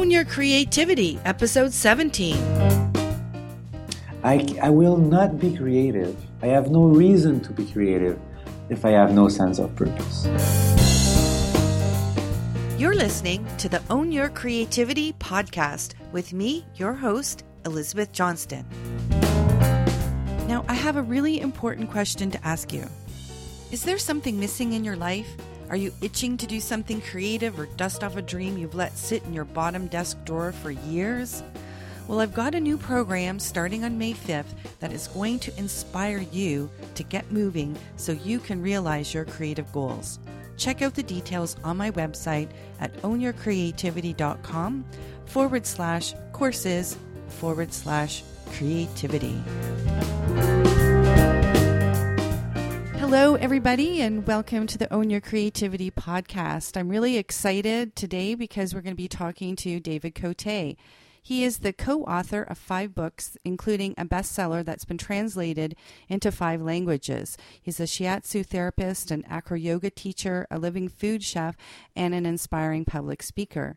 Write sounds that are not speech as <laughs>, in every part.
Own Your Creativity, episode 17. I, I will not be creative. I have no reason to be creative if I have no sense of purpose. You're listening to the Own Your Creativity podcast with me, your host, Elizabeth Johnston. Now, I have a really important question to ask you. Is there something missing in your life? Are you itching to do something creative or dust off a dream you've let sit in your bottom desk drawer for years? Well, I've got a new program starting on May 5th that is going to inspire you to get moving so you can realize your creative goals. Check out the details on my website at ownyourcreativity.com forward slash courses forward slash creativity. Hello, everybody, and welcome to the Own Your Creativity podcast. I'm really excited today because we're going to be talking to David Cote. He is the co author of five books, including a bestseller that's been translated into five languages. He's a shiatsu therapist, an acro yoga teacher, a living food chef, and an inspiring public speaker.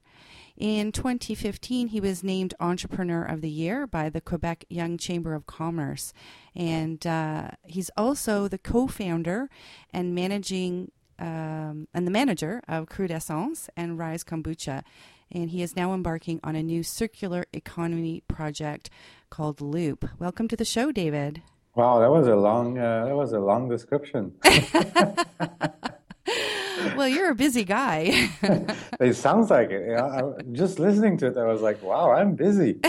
In 2015, he was named Entrepreneur of the Year by the Quebec Young Chamber of Commerce. And uh, he's also the co founder and managing um, and the manager of Crudessence and Rise Kombucha. And he is now embarking on a new circular economy project called Loop. Welcome to the show, David. Wow, that was a long uh, that was a long description. <laughs> <laughs> <laughs> well, you're a busy guy. <laughs> it sounds like it. You know, I, just listening to it, I was like, wow, I'm busy.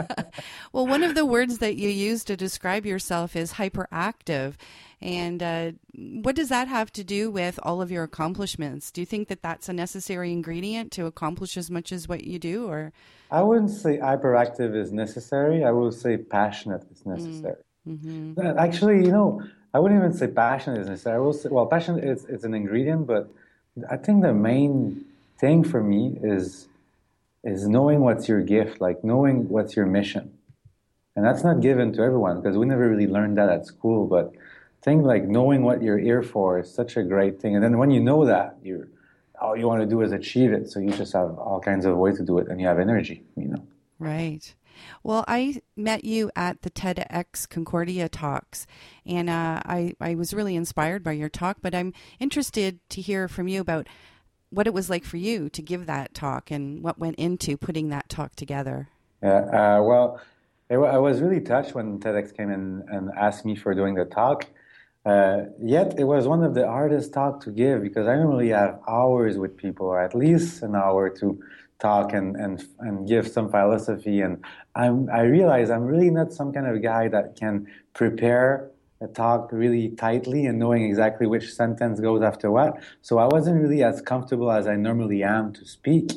<laughs> well, one of the words that you use to describe yourself is hyperactive. And uh, what does that have to do with all of your accomplishments? Do you think that that's a necessary ingredient to accomplish as much as what you do, or? I wouldn't say hyperactive is necessary. I will say passionate is necessary. Mm-hmm. Actually, you know, I wouldn't even say passion is necessary. I will say, well, passion is it's an ingredient, but I think the main thing for me is is knowing what's your gift, like knowing what's your mission, and that's not given to everyone because we never really learned that at school. But I think like knowing what you're here for is such a great thing, and then when you know that, you're all you want to do is achieve it. So you just have all kinds of ways to do it, and you have energy, you know. Right. Well, I met you at the TEDx Concordia talks, and uh, I, I was really inspired by your talk, but I'm interested to hear from you about what it was like for you to give that talk and what went into putting that talk together. Yeah, uh, well, I was really touched when TEDx came in and asked me for doing the talk. Uh, yet it was one of the hardest talk to give because I normally have hours with people, or at least an hour to talk and, and, and give some philosophy. And I'm, I realize I'm really not some kind of guy that can prepare a talk really tightly and knowing exactly which sentence goes after what. So I wasn't really as comfortable as I normally am to speak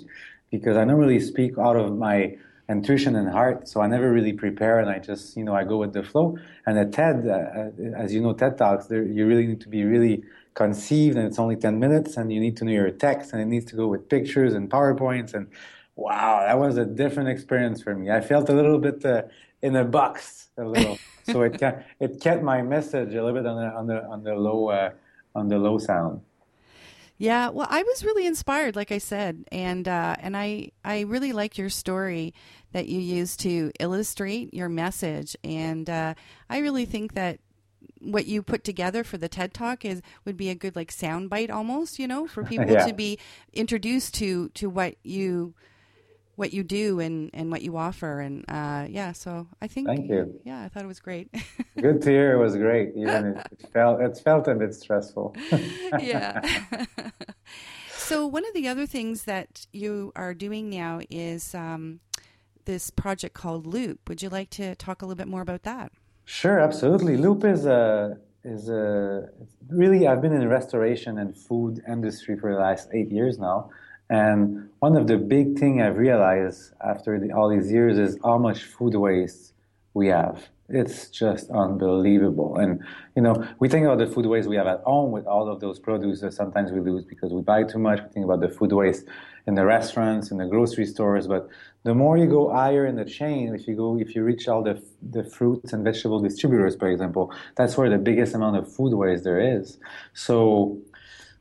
because I normally speak out of my intuition and heart. So I never really prepare and I just, you know, I go with the flow. And at TED, uh, as you know, TED Talks, you really need to be really conceived and it's only 10 minutes and you need to know your text and it needs to go with pictures and PowerPoints and wow, that was a different experience for me. I felt a little bit uh, in a box a little. <laughs> so it kept, it kept my message a little bit on the, on the, on the low, uh, on the low sound. Yeah, well, I was really inspired, like I said, and uh, and I I really like your story that you used to illustrate your message, and uh, I really think that what you put together for the TED Talk is would be a good like sound bite almost, you know, for <laughs> people yeah. to be introduced to to what you what you do and and what you offer. And uh, yeah so i think thank you. Yeah i thought it was great. <laughs> Good to hear it was great. Even it, it <laughs> felt it felt a bit stressful. Yeah. So one of the other things that you are doing now is um, this project called loop. Would you like to talk a little bit more about that Sure, absolutely. Loop is a is a really. I've been in the restoration and food industry for the last eight years now, and one of the big thing I've realized after the, all these years is how much food waste we have. It's just unbelievable. And, you know, we think about the food waste we have at home with all of those produce that sometimes we lose because we buy too much. We think about the food waste in the restaurants, in the grocery stores. But the more you go higher in the chain, if you go, if you reach all the, the fruits and vegetable distributors, for example, that's where the biggest amount of food waste there is. So,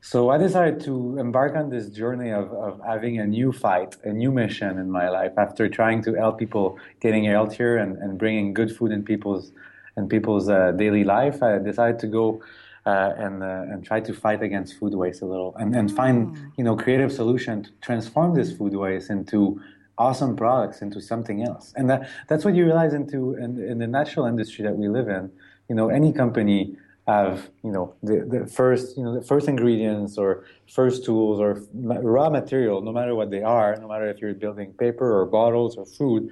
So I decided to embark on this journey of, of having a new fight, a new mission in my life after trying to help people getting healthier and, and bringing good food in people's in people's uh, daily life. I decided to go uh, and uh, and try to fight against food waste a little and, and find Oh. you know creative solution to transform this food waste into awesome products into something else. And that, that's what you realize into in, in the natural industry that we live in. You know, any company have you know the, the first you know the first ingredients or first tools or raw material, no matter what they are, no matter if you're building paper or bottles or food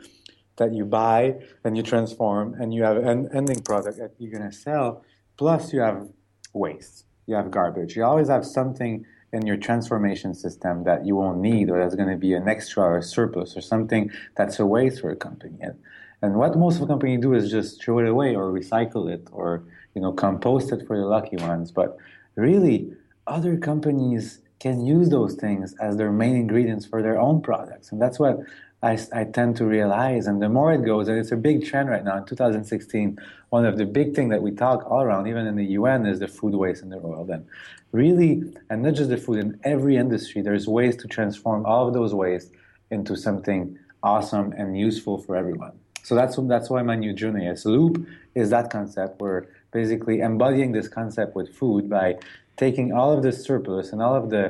that you buy and you transform and you have an ending product that you're going to sell. Plus, you have waste, you have garbage. You always have something in your transformation system that you won't need or that's going to be an extra or surplus or something that's a waste for a company. And, and what most of the company do is just throw it away or recycle it or you know compost it for the lucky ones. But really, other companies can use those things as their main ingredients for their own products, and that's what I, I tend to realize. And the more it goes, and it's a big trend right now in 2016. One of the big things that we talk all around, even in the UN, is the food waste in the world. And really, and not just the food, in every industry, there's ways to transform all of those waste into something awesome and useful for everyone. So that's that's why my new journey is. Loop is that concept. We're basically embodying this concept with food by taking all of the surplus and all of the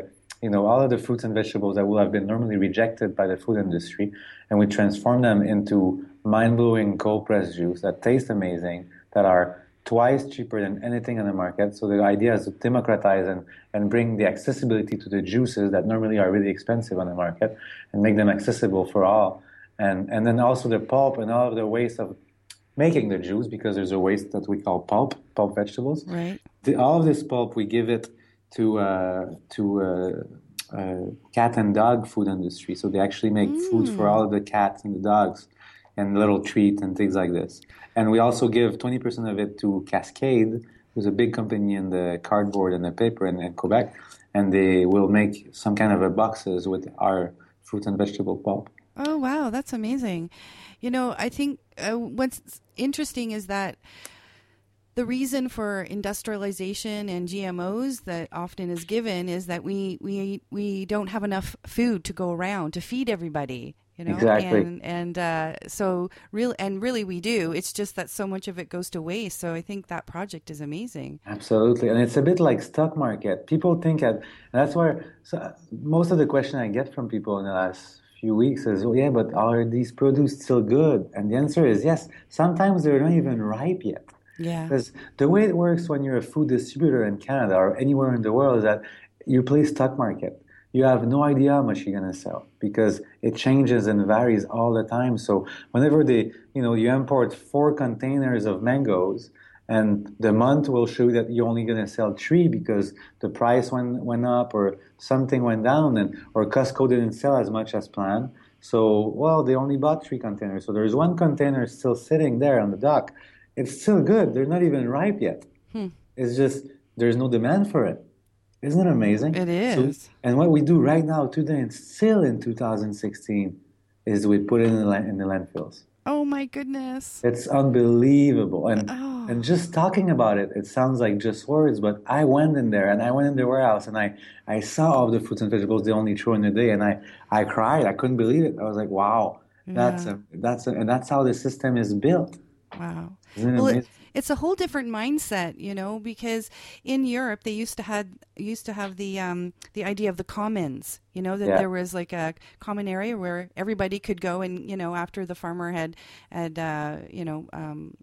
you know all of the fruits and vegetables that would have been normally rejected by the food industry, and we transform them into mind-blowing cold pressed juice that taste amazing, that are twice cheaper than anything on the market. So the idea is to democratize and, and bring the accessibility to the juices that normally are really expensive on the market and make them accessible for all. And and then also the pulp and all of the waste of making the juice because there's a waste that we call pulp, pulp vegetables. Right. The, all of this pulp we give it to uh, to uh, uh, cat and dog food industry. So they actually make food for all of the cats and the dogs and little treats and things like this. And we also give 20% of it to Cascade, who's a big company in the cardboard and the paper in, in Quebec, and they will make some kind of a boxes with our fruit and vegetable pulp. Oh wow, that's amazing. You know, I think uh, what's interesting is that the reason for industrialization and GMOs that often is given is that we we we don't have enough food to go around to feed everybody. You know, Exactly. and and uh, so real and really we do. It's just that so much of it goes to waste. So I think that project is amazing. Absolutely, and it's a bit like stock market. People think that, that's where so most of the question I get from people in the last few weeks is, "Oh yeah, but are these produce still good?" And the answer is yes. Sometimes they're not even ripe yet. Yeah. Because the way it works when you're a food distributor in Canada or anywhere in the world is that you play stock market. You have no idea how much you're gonna sell because it changes and varies all the time. So whenever they, you know, you import four containers of mangoes, and the month will show that you're only gonna sell three because the price went went up or something went down, and or Costco didn't sell as much as planned. So well, they only bought three containers. So there's one container still sitting there on the dock. It's still good. They're not even ripe yet. Hmm. It's just there's no demand for it. Isn't it amazing? it is So- and what we do right now, today, and still in 2016, is we put it in the, in the landfills. Oh my goodness. It's unbelievable. And Oh. And just talking about it, it sounds like just words, but I went in there and I went in the warehouse and I, I saw all the fruits and vegetables they only throw in a day and I, I cried. I couldn't believe it. I was like, wow, that's a, that's a, and that's how the system is built. Wow. Isn't it Well, it, it's a whole different mindset, you know, because in Europe they used to had used to have the um, the idea of the commons, you know, that Yeah. there was like a common area where everybody could go and you know after the farmer had had uh, you know um,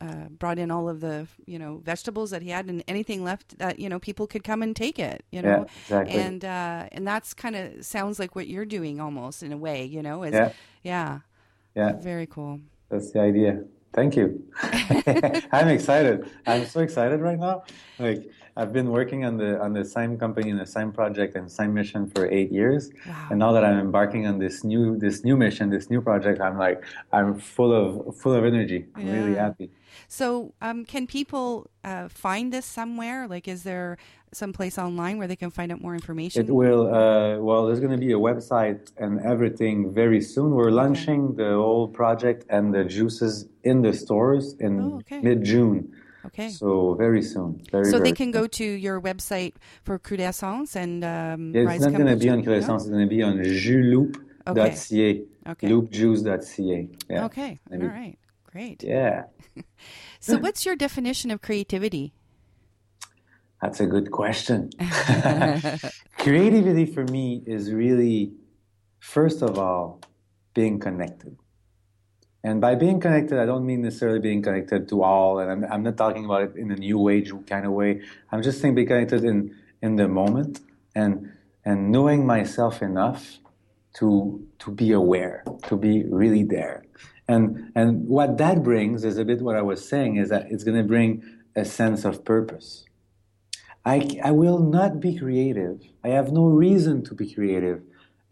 uh, brought in all of the you know vegetables that he had and anything left that you know people could come and take it, you know, Yeah, exactly. and uh, and that's kind of sounds like what you're doing almost in a way, you know, is Yeah. yeah, Yeah. very cool. That's the idea. Thank you. <laughs> <laughs> I'm excited. I'm so excited right now. Like I've been working on the on the same company and the same project and same mission for eight years, Wow. and now that I'm embarking on this new this new mission, this new project, I'm like I'm full of full of energy. I'm really happy. So, um, can people uh, find this somewhere? Like, is there some place online where they can find out more information? It will. Uh, well, there's going to be a website and everything very soon. We're launching the whole project and the juices in the stores in Oh, okay. mid June. Okay. So very soon. Very, so very they can soon. go to your website for Crudessence and um, Yeah, it's not going to be on Crudessence. It's going to be on juloop.ca. Okay. Loopjuice.ca. Yeah. Okay. Maybe. All right. Great. Yeah. <laughs> So, what's your definition of creativity? That's a good question. <laughs> <laughs> Creativity for me is really, first of all, being connected. And by being connected, I don't mean necessarily being connected to all, and I'm, I'm not talking about it in a new age kind of way. I'm just saying being connected in, in the moment and, and knowing myself enough to, to be aware, to be really there. And, and what that brings is a bit what I was saying is that it's going to bring a sense of purpose. I, I will not be creative. I have no reason to be creative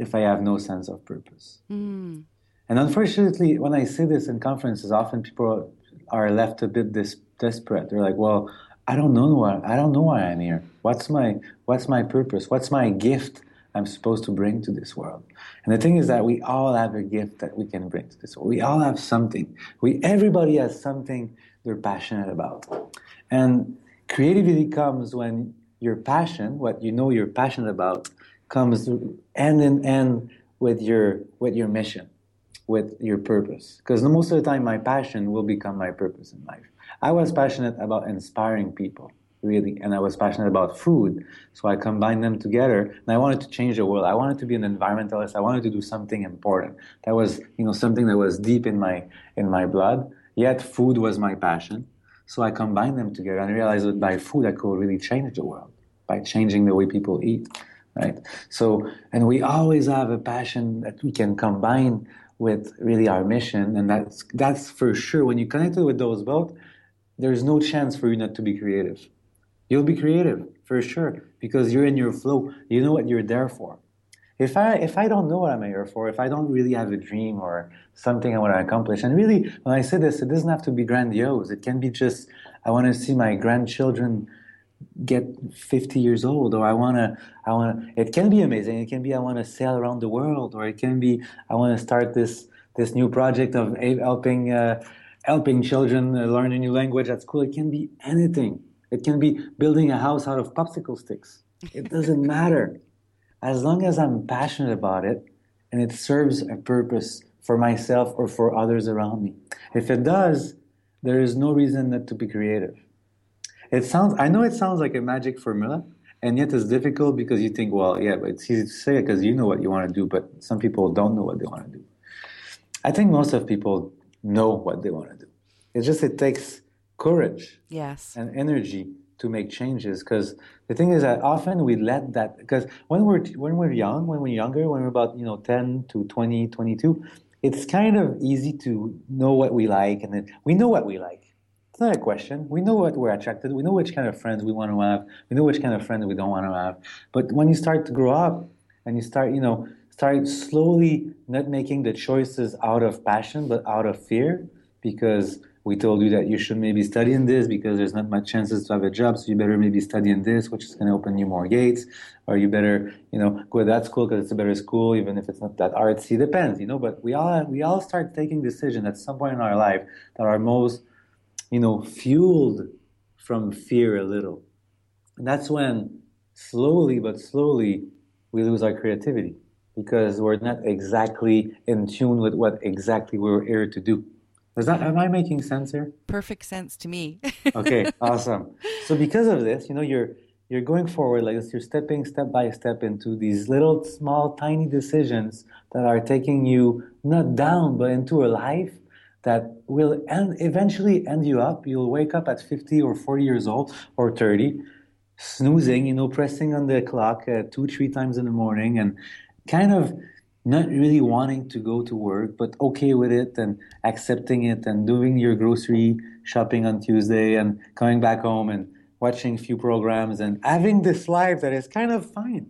if I have no sense of purpose. Mm. And unfortunately, when I say this in conferences, often people are left a bit dis- desperate. They're like, "Well, I don't know why. I don't know why I'm here. What's my What's my purpose? What's my gift I'm supposed to bring to this world?" And the thing is that we all have a gift that we can bring to this world. We all have something. We everybody has something they're passionate about, and creativity comes when your passion, what you know you're passionate about, comes end in end with your with your mission with your purpose. Because most of the time, my passion will become my purpose in life. I was passionate about inspiring people, really, and I was passionate about food. So I combined them together, and I wanted to change the world. I wanted to be an environmentalist. I wanted to do something important. That was, you know, something that was deep in my in my blood. Yet food was my passion. So I combined them together and realized that by food I could really change the world by changing the way people eat. Right. So, and we always have a passion that we can combine with really our mission, and that's that's for sure. When you connect it with those both, there's no chance for you not to be creative. You'll be creative for sure because you're in your flow. You know what you're there for. If I if I don't know what I'm here for, if I don't really have a dream or something I want to accomplish, and really when I say this, it doesn't have to be grandiose. It can be just I want to see my grandchildren get 50 years old or i want to i want to it can be amazing it can be i want to sail around the world or it can be i want to start this this new project of helping uh, helping children learn a new language at school it can be anything it can be building a house out of popsicle sticks it doesn't matter as long as i'm passionate about it and it serves a purpose for myself or for others around me if it does there is no reason not to be creative it sounds, I know it sounds like a magic formula, and yet it's difficult because you think, well, yeah, but it's easy to say because you know what you want to do, but some people don't know what they want to do. I think most of people know what they want to do. It's just it takes courage Yes. and energy to make changes because the thing is that often we let that because when we're when we're young when we're younger when we're about you know 10 to 20 22 it's kind of easy to know what we like and then we know what we like it's not a question. We know what we're attracted. We know which kind of friends we want to have. We know which kind of friends we don't want to have. But when you start to grow up and you start, you know, start slowly not making the choices out of passion but out of fear, because we told you that you should maybe study in this because there's not much chances to have a job, so you better maybe study in this, which is going to open you more gates, or you better, you know, go to that school because it's a better school, even if it's not that artsy. Depends, you know. But we all we all start taking decisions at some point in our life that are most you know, fueled from fear a little. And that's when slowly but slowly we lose our creativity because we're not exactly in tune with what exactly we were here to do. Is that am I making sense here? Perfect sense to me. <laughs> Okay, awesome. So because of this, you know, you're you're going forward like this, you're stepping step by step into these little small tiny decisions that are taking you not down but into a life that will end, eventually end you up. You'll wake up at 50 or 40 years old or 30, snoozing, you know, pressing on the clock uh, two, three times in the morning and kind of not really wanting to go to work, but okay with it and accepting it and doing your grocery shopping on Tuesday and coming back home and watching a few programs and having this life that is kind of fine.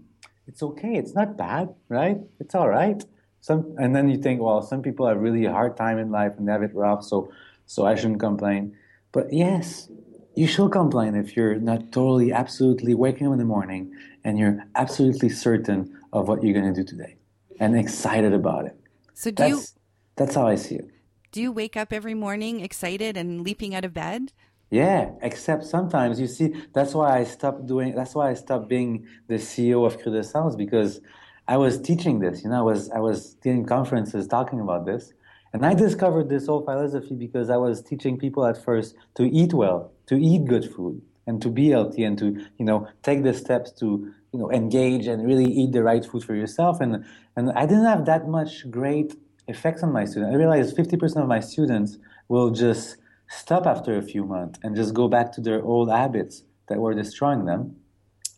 It's okay. It's not bad, right? It's all right. Some, and then you think, well, some people have really a hard time in life and have it rough, so so I shouldn't complain. But yes, you should complain if you're not totally, absolutely waking up in the morning and you're absolutely certain of what you're going to do today and excited about it. so do you That's that's how I see it. do you wake up every morning excited and leaping out of bed? Yeah, except sometimes you see that's why I stopped doing that's why I stopped being the CEO of Crudessence because I was teaching this, you know, I was I was doing conferences talking about this. And I discovered this whole philosophy because I was teaching people at first to eat well, to eat good food, and to be healthy and to, you know, take the steps to, you know, engage and really eat the right food for yourself. And and I didn't have that much great effects on my students. I realized 50% of my students will just stop after a few months and just go back to their old habits that were destroying them.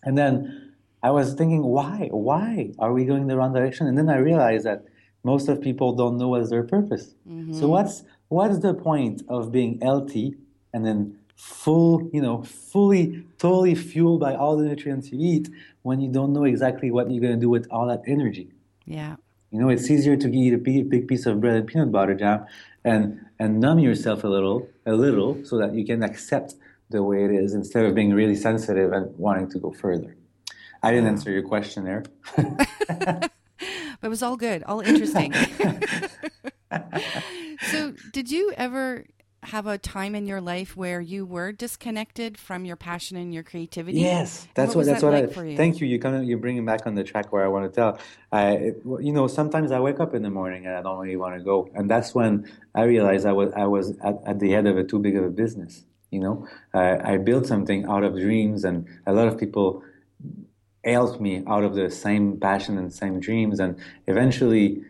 And then I was thinking, why? Why are we going the wrong direction? And then I realized that most of people don't know what's their purpose. Mm-hmm. So what's what's the point of being healthy and then full, you know, fully, totally fueled by all the nutrients you eat when you don't know exactly what you're going to do with all that energy? Yeah. You know, it's easier to eat a big big piece of bread and peanut butter jam and and numb yourself a little, a little, so that you can accept the way it is instead of being really sensitive and wanting to go further. I didn't answer your question there. <laughs> but it was all good, all interesting. <laughs> <laughs> so, did you ever have a time in your life where you were disconnected from your passion and your creativity? Yes, that's what, what that's that what like I. You? Thank you. You kind of you're bringing back on the track where I want to tell. I, you know, sometimes I wake up in the morning and I don't really want to go, and that's when I realized I was I was at, at the head of a too big of a business. You know, I built something out of dreams, and a lot of people helped me out of the same passion and same dreams, and eventually,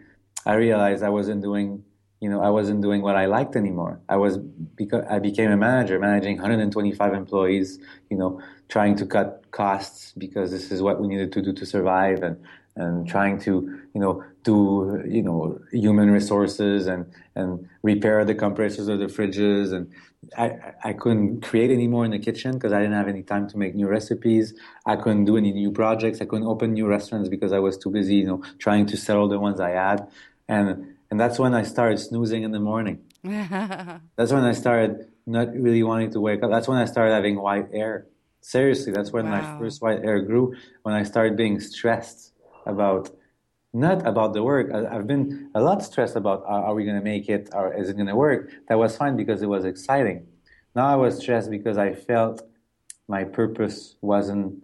I realized I wasn't doing you know, I wasn't doing what I liked anymore. I was because I became a manager, managing 125 employees. You know, trying to cut costs because this is what we needed to do to survive, and and trying to you know do you know human resources and and repair the compressors of the fridges and I, I couldn't create anymore in the kitchen because I didn't have any time to make new recipes. I couldn't do any new projects. I couldn't open new restaurants because I was too busy, you know, trying to settle the ones I had. And and that's when I started snoozing in the morning. <laughs> that's when I started not really wanting to wake up. That's when I started having white hair. Seriously, that's when wow. my first white hair grew. When I started being stressed about not about the work. I, have been a lot stressed about are, are we going to make it or is it going to work. That was fine because it was exciting. Now I was stressed because I felt my purpose wasn't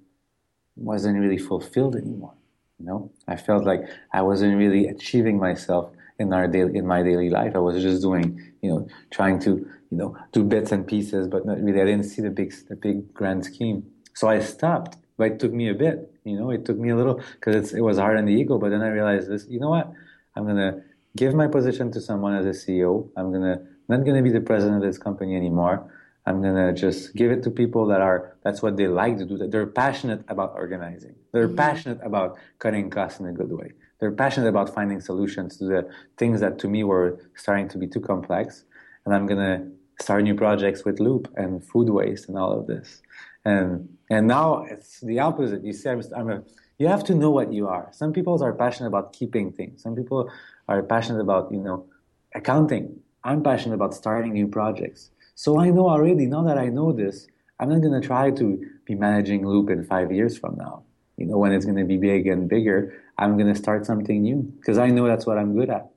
wasn't really fulfilled anymore. You know, I felt like I wasn't really achieving myself in our daily in my daily life. I was just doing, you know, trying to, you know, do bits and pieces, but not really. I didn't see the big the big grand scheme. So I stopped. But it took me a bit, you know, it took me a little because it was hard on the ego. But then I realized this, you know what? I'm gonna give my position to someone as a CEO. I'm gonna not gonna be the president of this company anymore. I'm gonna just give it to people that are that's what they like to do. That they're passionate about organizing. They're mm-hmm. passionate about cutting costs in a good way. They're passionate about finding solutions to the things that to me were starting to be too complex. And I'm going to start new projects with Loop and food waste and all of this. And, and now it's the opposite. You see, I'm, I'm a, you have to know what you are. Some people are passionate about keeping things. Some people are passionate about, you know, accounting. I'm passionate about starting new projects. So I know already, now that I know this, I'm not going to try to be managing Loop in five years from now. You know, when it's going to be big and bigger, I'm going to start something new because I know that's what I'm good at.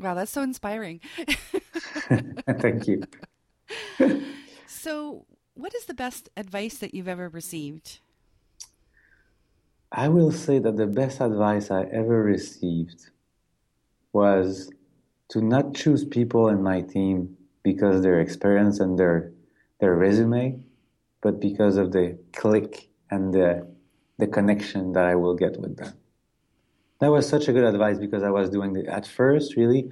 Wow, that's so inspiring. <laughs> <laughs> Thank you. so, what is the best advice that you've ever received? I will say that the best advice I ever received was to not choose people in my team because their experience and their their resume, but because of the click and the the connection that I will get with them that was such a good advice because I was doing it at first really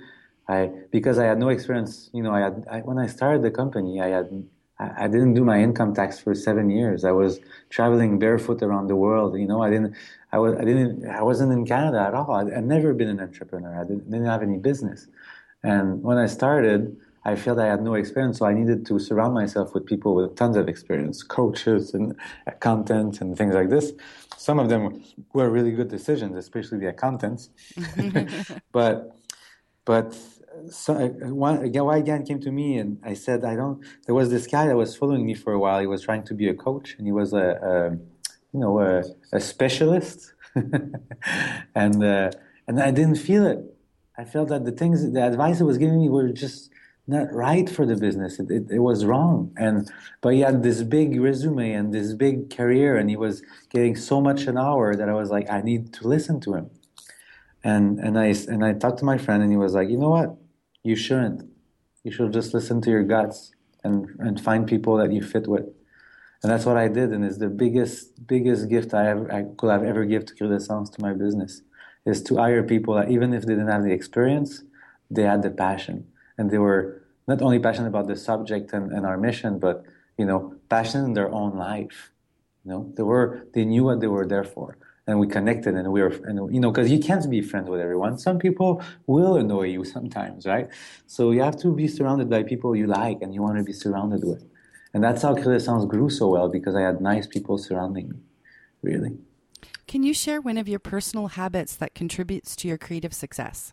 I because I had no experience you know I had I, when I started the company I had I, I didn't do my income tax for seven years. I was traveling barefoot around the world you know I didn't I was I didn't I wasn't in Canada at all. I'd, I'd never been an entrepreneur. I didn't, didn't have any business. And when I started I felt I had no experience, so I needed to surround myself with people with tons of experience, coaches and accountants and things like this. Some of them were really good decisions, especially the accountants. <laughs> <laughs> but but so one, guy again came to me and I said, I don't. There was this guy that was following me for a while. He was trying to be a coach, and he was a, a you know a, a specialist, <laughs> and uh, and I didn't feel it. I felt that the things, the advice he was giving me were just not right for the business. It, it, it, was wrong. And but he had this big resume and this big career, and he was getting so much an hour that I was like, I need to listen to him. And and I and I talked to my friend, and he was like, you know what, you shouldn't. You should just listen to your guts and and find people that you fit with. And that's what I did, and it's the biggest biggest gift I ever I could have ever give to Cure to my business is to hire people that even if they didn't have the experience, they had the passion and they were not only passionate about the subject and, and our mission, but you know, passionate in their own life. You know, they were they knew what they were there for, and we connected, and we were, and you know, because you can't be friends with everyone. Some people will annoy you sometimes, right? So you have to be surrounded by people you like and you want to be surrounded with, and that's how Sounds grew so well because I had nice people surrounding me, really. Can you share one of your personal habits that contributes to your creative success?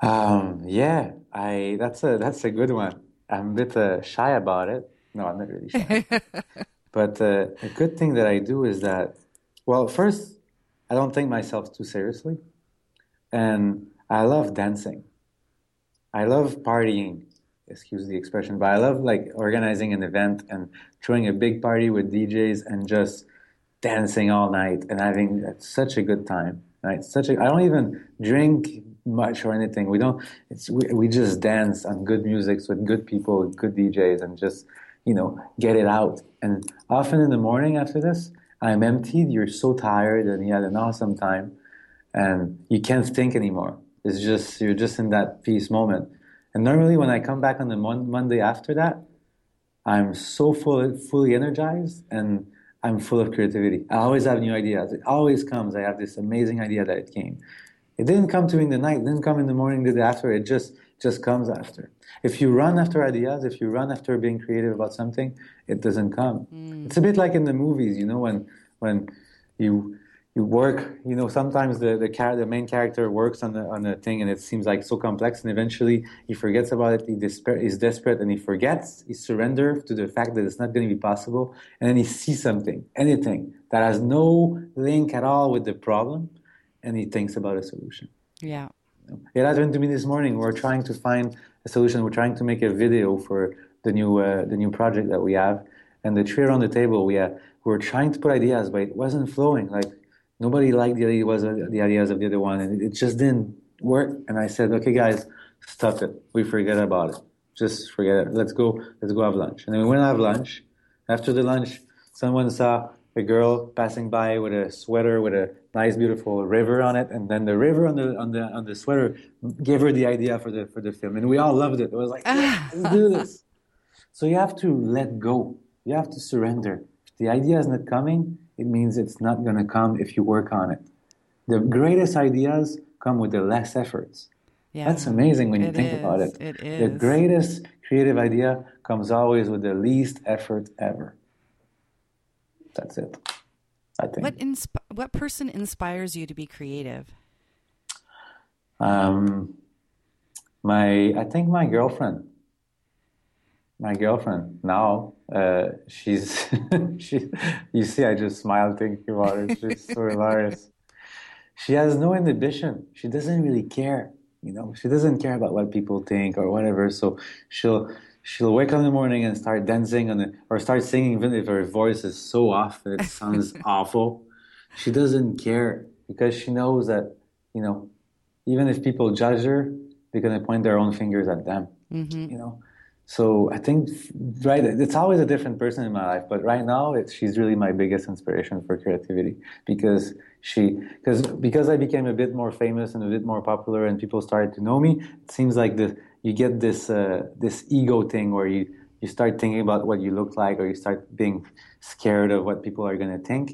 Um, yeah, I that's a that's a good one. I'm a bit uh, shy about it. No, I'm not really shy. <laughs> but uh, a good thing that I do is that, well, first, I don't take myself too seriously, and I love dancing. I love partying. Excuse the expression, but I love like organizing an event and throwing a big party with DJs and just dancing all night and having such a good time. Right? Such a I don't even drink much or anything. We don't. It's we, we just dance on good music with good people, with good DJs, and just you know get it out. And often in the morning after this, I'm emptied. You're so tired, and you had an awesome time, and you can't think anymore. It's just you're just in that peace moment. And normally, when I come back on the mon- Monday after that, I'm so full, fully energized and I'm full of creativity. I always have new ideas. It always comes. I have this amazing idea that it came. It didn't come to me in the night, it didn't come in the morning, the day after, it just just comes after. If you run after ideas, if you run after being creative about something, it doesn't come. Mm. It's a bit like in the movies, you know, when when you you work, you know, sometimes the the, char- the main character works on the on the thing and it seems like so complex and eventually he forgets about it, he despair, he's desperate and he forgets, he surrenders to the fact that it's not going to be possible and then he sees something, anything that has no link at all with the problem and he thinks about a solution. Yeah. It happened to me this morning. We're trying to find a solution. We're trying to make a video for the new uh, the new project that we have, and the three around the table we uh, we were trying to put ideas, but it wasn't flowing. Like nobody liked the ideas the ideas of the other one, and it just didn't work. And I said, okay, guys, stop it. We forget about it. Just forget it. Let's go. Let's go have lunch. And then we went to have lunch. After the lunch, someone saw a girl passing by with a sweater with a nice, beautiful river on it, and then the river on the on the on the sweater gave her the idea for the for the film, and we all loved it. It was like, yeah, <sighs> let's do this. So you have to let go. You have to surrender. If the idea is not coming, it means it's not going to come if you work on it. The greatest ideas come with the less efforts. Yeah, That's amazing when you think is. about it. It is. The greatest creative idea comes always with the least effort ever. That's it. I think. What insp- What person inspires you to be creative? Um, my I think my girlfriend. My girlfriend now. Uh, she's <laughs> she. You see, I just smile thinking about it. She's so hilarious. She has no inhibition. She doesn't really care. You know, she doesn't care about what people think or whatever. So she'll she'll wake up in the morning and start dancing on it or start singing even if her voice is so off that it sounds <laughs> awful she doesn't care because she knows that you know even if people judge her they're going to point their own fingers at them mm-hmm. you know so i think right it's always a different person in my life but right now it's, she's really my biggest inspiration for creativity because she because because i became a bit more famous and a bit more popular and people started to know me it seems like the you get this uh, this ego thing where you you start thinking about what you look like or you start being scared of what people are going to think.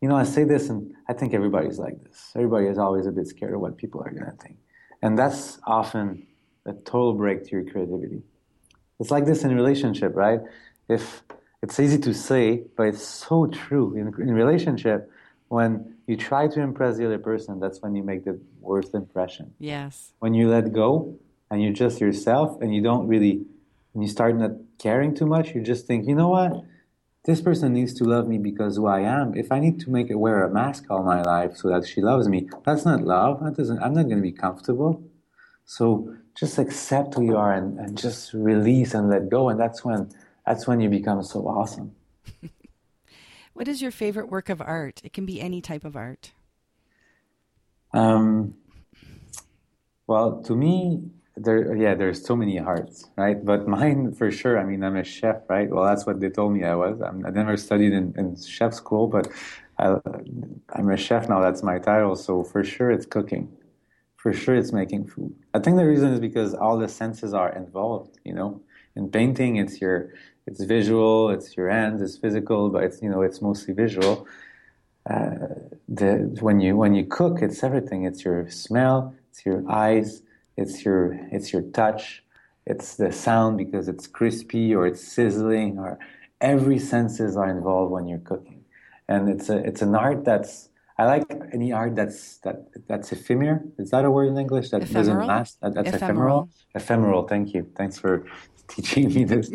You know i say this and i think everybody's like this. Everybody is always a bit scared of what people are going to think. And that's often a total break to your creativity. It's like this in relationship right? If it's easy to say but it's so true in, in relationship. When you try to impress the other person that's when you make the worst impression. Yes. When you let go and you're just yourself and you don't really when you start not caring too much you just think you know what this person needs to love me because who i am if i need to make her wear a mask all my life so that she loves me that's not love that doesn't i'm not going to be comfortable So just accept who you are and, and just release and let go. And that's when that's when you become so awesome. <laughs> what is your favorite work of art? It can be any type of art. Um, well, to me, there, yeah, there's so many hearts right? But <laughs> mine, for sure. I mean, I'm a chef, right? Well, that's what they told me I was. I'm, i never studied in, in chef school, but I, I'm a chef now. That's my title. So for sure, it's cooking. For sure, it's making food. I think the reason is because all the senses are involved. You know, in painting, it's your, it's visual, it's your hands, it's physical, but it's you know, it's mostly visual. Uh, the when you when you cook, it's everything. It's your smell, it's your eyes, it's your it's your touch, it's the sound because it's crispy or it's sizzling or every senses are involved when you're cooking. And it's a it's an art that's I like any art that's that that's ephemeral. Is that a word in English that ephemeral? doesn't last? That, that's ephemeral. ephemeral. Ephemeral. Thank you. Thanks for <laughs> teaching me this.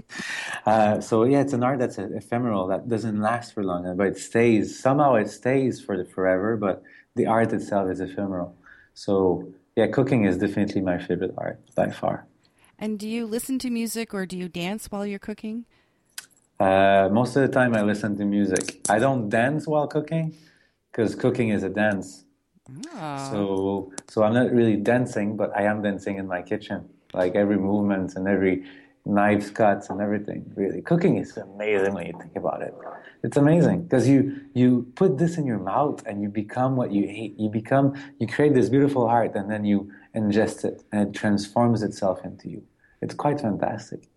Uh, so yeah, it's an art that's ephemeral that doesn't last for long, but it stays. Somehow it stays for the forever, but the art itself is ephemeral. So yeah, cooking is definitely my favorite art by far. And do you listen to music or do you dance while you're cooking? Uh, most of the time, I listen to music. I don't dance while cooking because cooking is a dance. Oh. So, so I'm not really dancing, but I am dancing in my kitchen. Like every movement and every knives cuts and everything. Really, cooking is amazing when you think about it. It's amazing because you you put this in your mouth and you become what you eat. You become you create this beautiful art and then you ingest it and it transforms itself into you. It's quite fantastic.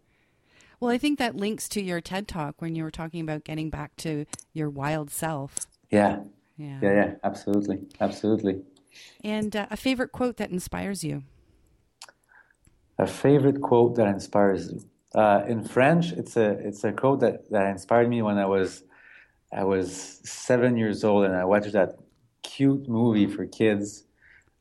Well, I think that links to your TED talk when you were talking about getting back to your wild self. Yeah. Yeah. Yeah. Yeah. Absolutely. Absolutely. And uh, a favorite quote that inspires you. A favorite quote that inspires you. Uh, in French, it's a it's a quote that, that inspired me when I was I was seven years old and I watched that cute movie for kids.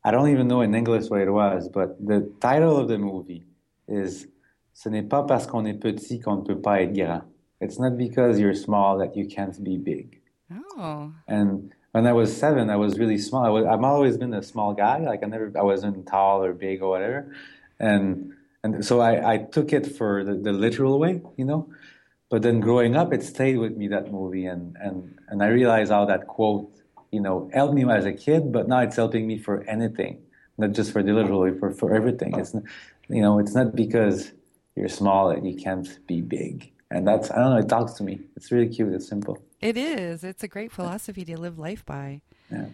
I don't even know in English what it was, but the title of the movie is Ce n'est pas parce qu'on est petit qu'on ne peut pas être grand. It's not because you're small that you can't be big. Oh. And when I was seven, I was really small. I was, I've always been a small guy. Like I never, I wasn't tall or big or whatever and and so I, I took it for the, the literal way, you know. But then growing up, it stayed with me that movie, and and and I realized how that quote, you know, helped me as a kid, but now it's helping me for anything, not just for the literal, for for everything. It's, you know, it's not because you're small that you can't be big, and that's I don't know. It talks to me. It's really cute. It's simple. It is. It's a great philosophy to live life by. Yeah.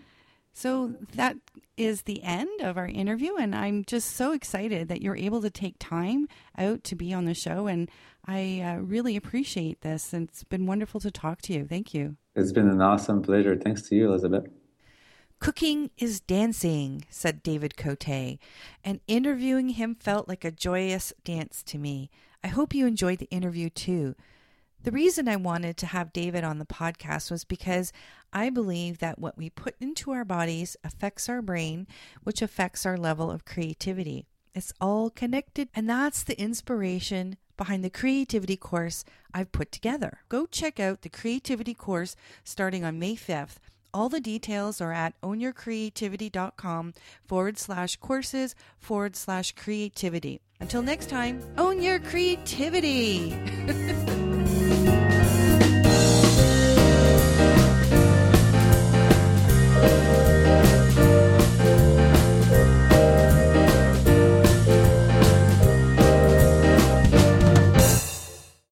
So that is the end of our interview, and I'm just so excited that you're able to take time out to be on the show. And I uh, really appreciate this, and it's been wonderful to talk to you. Thank you. It's been an awesome pleasure. Thanks to you, Elizabeth. Cooking is dancing, said David Cote, and interviewing him felt like a joyous dance to me. I hope you enjoyed the interview too. The reason I wanted to have David on the podcast was because I believe that what we put into our bodies affects our brain, which affects our level of creativity. It's all connected, and that's the inspiration behind the creativity course I've put together. Go check out the creativity course starting on May 5th. All the details are at ownyourcreativity.com forward slash courses forward slash creativity. Until next time, own your creativity. <laughs>